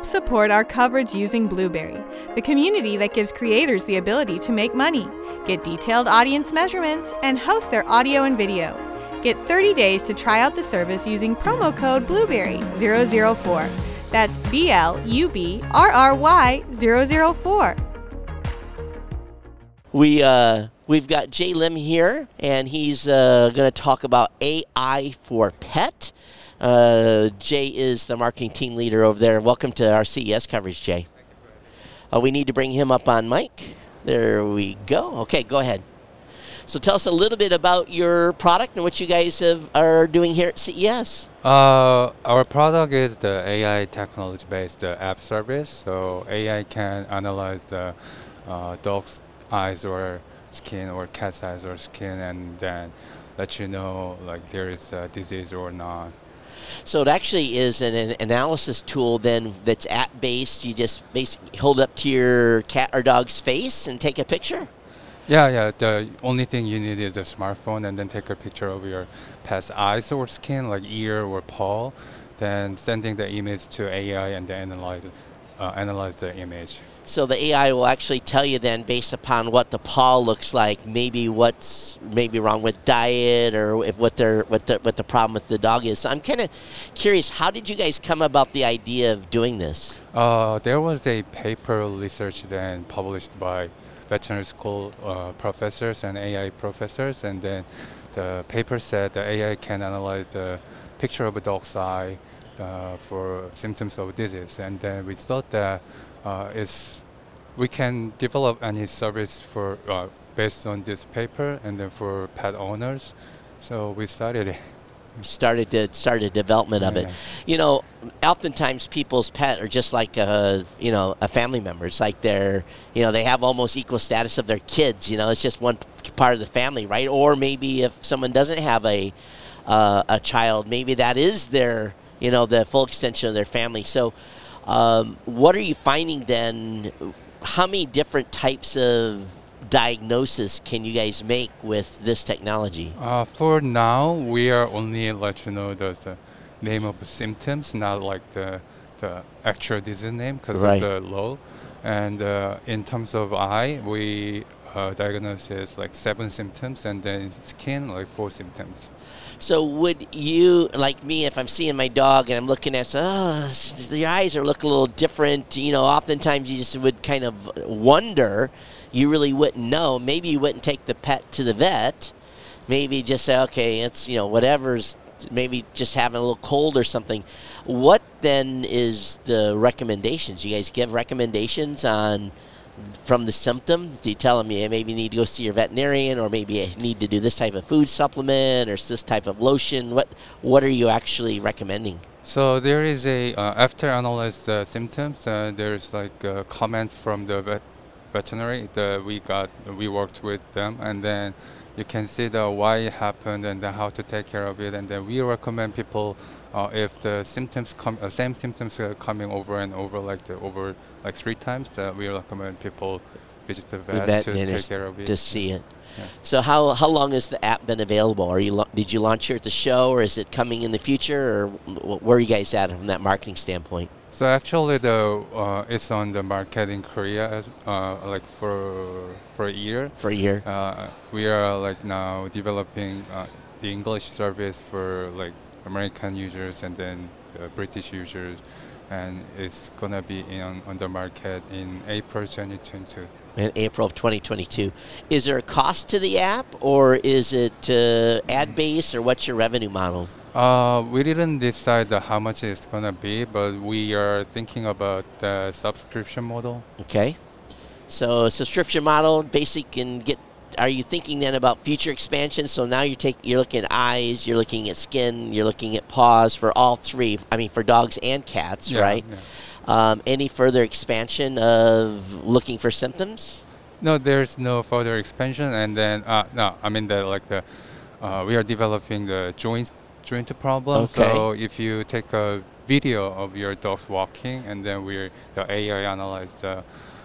Help support our coverage using Blubrry, the community that gives creators the ability to make money, get detailed audience measurements, and host their audio and video. Get 30 days to try out the service using promo code Blubrry004. That's B L U B R R Y 004. We uh, we've got Jay Lim here, and he's uh, going to talk about AI for Pet. Uh, Jay is the marketing team leader over there. Welcome to our CES coverage, Jay. Uh, we need to bring him up on mic. There we go. Okay, go ahead. So tell us a little bit about your product and what you guys have, are doing here at CES. Uh, our product is the AI technology-based uh, app service. So AI can analyze the uh, dog's eyes or skin or cat's eyes or skin, and then let you know like there is a disease or not. So it actually is an, an analysis tool then that's app based. You just basically hold up to your cat or dog's face and take a picture. Yeah, yeah. The only thing you need is a smartphone, and then take a picture of your pet's eyes or skin, like ear or paw. Then sending the image to AI and then analyze uh, analyze the image. So the AI will actually tell you then, based upon what the paw looks like, maybe what's maybe wrong with diet or if what their what the what the problem with the dog is. So I'm kind of curious. How did you guys come about the idea of doing this? Uh, there was a paper research then published by veterinary school uh, professors and AI professors, and then the paper said the AI can analyze the picture of a dog's eye for symptoms of disease, and then we thought that uh, is we can develop any service for uh, based on this paper, and then for pet owners. So we started it started to started development of it. You know, oftentimes people's pet are just like a you know a family member. It's like they're you know they have almost equal status of their kids. You know, it's just one part of the family, right? Or maybe if someone doesn't have a uh, a child, maybe that is their you know the full extension of their family. So, um, what are you finding then? How many different types of diagnosis can you guys make with this technology? Uh, for now, we are only let you know the, the name of the symptoms, not like the the actual disease name because Right. of the law. And uh, in terms of eye, we uh, like seven symptoms, and then skin like four symptoms. So would you, like me, if I'm seeing my dog and I'm looking at, oh, the eyes are look a little different. You know, oftentimes you just would kind of wonder. You really wouldn't know. Maybe you wouldn't take the pet to the vet. Maybe just say, okay, it's you know whatever's. Maybe just having a little cold or something. What then is the recommendations? You guys give recommendations on from the symptom? You tell them you maybe you need to go see your veterinarian, or maybe you need to do this type of food supplement, or this type of lotion? What What are you actually recommending? So there is a uh, after analyze the symptoms, uh, there's like a comment from the vet, veterinary that we got. We worked with them, and then you can see the why it happened and then how to take care of it. And then we recommend people uh, if the symptoms come, uh, same symptoms are coming over and over like the over like three times, that we recommend people visit the vet, vet to take care of it. To see it. Yeah. So how how long has the app been available? Are you did you launch here at the show, or is it coming in the future, or wh- where are you guys at from that marketing standpoint? So actually, the uh, it's on the market in Korea as uh, like for for a year. For a year. Uh, we are like now developing uh, the English service for like American users and then the British users, and it's gonna be in on, on the market in April 2022. in April of 2022. Is there a cost to the app, or is it uh, ad based, or what's your revenue model? Uh, we didn't decide how much it's gonna be, but we are thinking about the subscription model. Okay, so subscription model, basic, and get. Are you thinking then about future expansion? So now you're take you're looking at eyes, you're looking at skin, you're looking at paws for all three. I mean, for dogs and cats, Yeah, right? yeah. Um, any further expansion of looking for symptoms? No, there's no further expansion, and then uh, no, I mean the like the uh, we are developing the joint joint problem. Okay. So if you take a video of your dog's walking, and then we the AI analyze the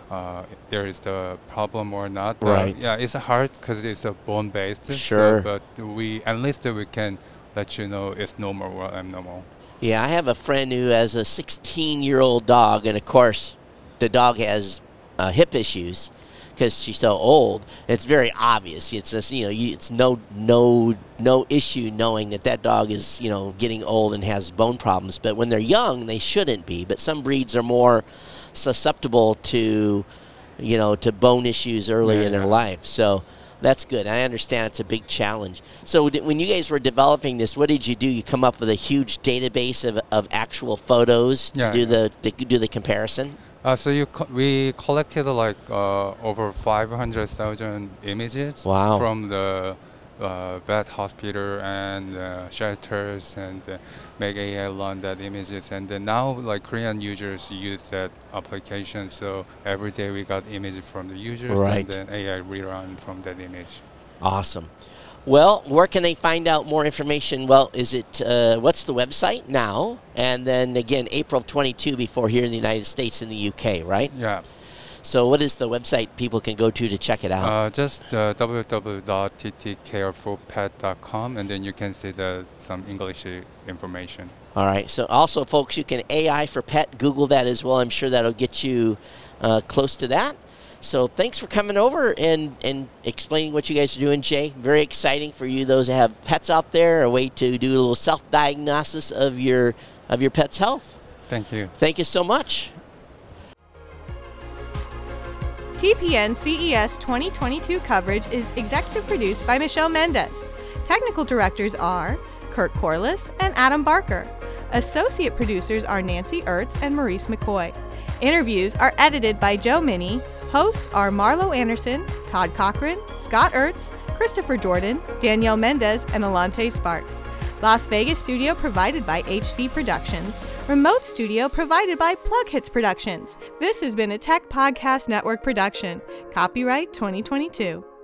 uh, there is the problem or not. Right. yeah, it's hard because it's a bone based. Sure. but we at least we can let you know it's normal or abnormal. Yeah, I have a friend who has a 16 year old dog, and of course, the dog has uh, hip issues because she's so old. It's very obvious. It's just you know, you, it's no no no issue knowing that that dog is you know getting old and has bone problems. But when they're young, they shouldn't be. But some breeds are more susceptible to you know to bone issues early Yeah, in their yeah. life. So. That's good. I understand it's a big challenge. So, when you guys were developing this, what did you do? You come up with a huge database of, of actual photos to Yeah, do the to do the comparison. Uh, so you co- we collected like uh, over 500,000 images Wow. from the uh, vet hospital and uh, shelters and uh, make AI learn that images and then now like Korean users use that application so every day we got images from the users Right. and then AI rerun from that image. Awesome. Well, where can they find out more information? Well, is it uh, what's the website now? And then again, April 22 before here in the United States and the UK, right? Yeah. So, what is the website people can go to to check it out? Uh, just uh, www.ttcarefulpet.com and then you can see the some English information. All right. So, also, folks, you can AI for pet. Google that as well. I'm sure that'll get you uh, close to that. So, thanks for coming over and, and explaining what you guys are doing, Jay. Very exciting for you, those that have pets out there. A way to do a little self diagnosis of your of your pet's health. Thank you. Thank you so much. TPN CES 2022 coverage is executive produced by Michelle Mendez. Technical directors are Kurt Corliss and Adam Barker. Associate producers are Nancy Ertz and Maurice McCoy. Interviews are edited by Joe Minnie. Hosts are Marlo Anderson, Todd Cochran, Scott Ertz, Christopher Jordan, Danielle Mendez, and Alante Sparks. Las Vegas studio provided by HC Productions. Remote studio provided by PlugHitz Productions. This has been a Tech Podcast Network production. Copyright 2022.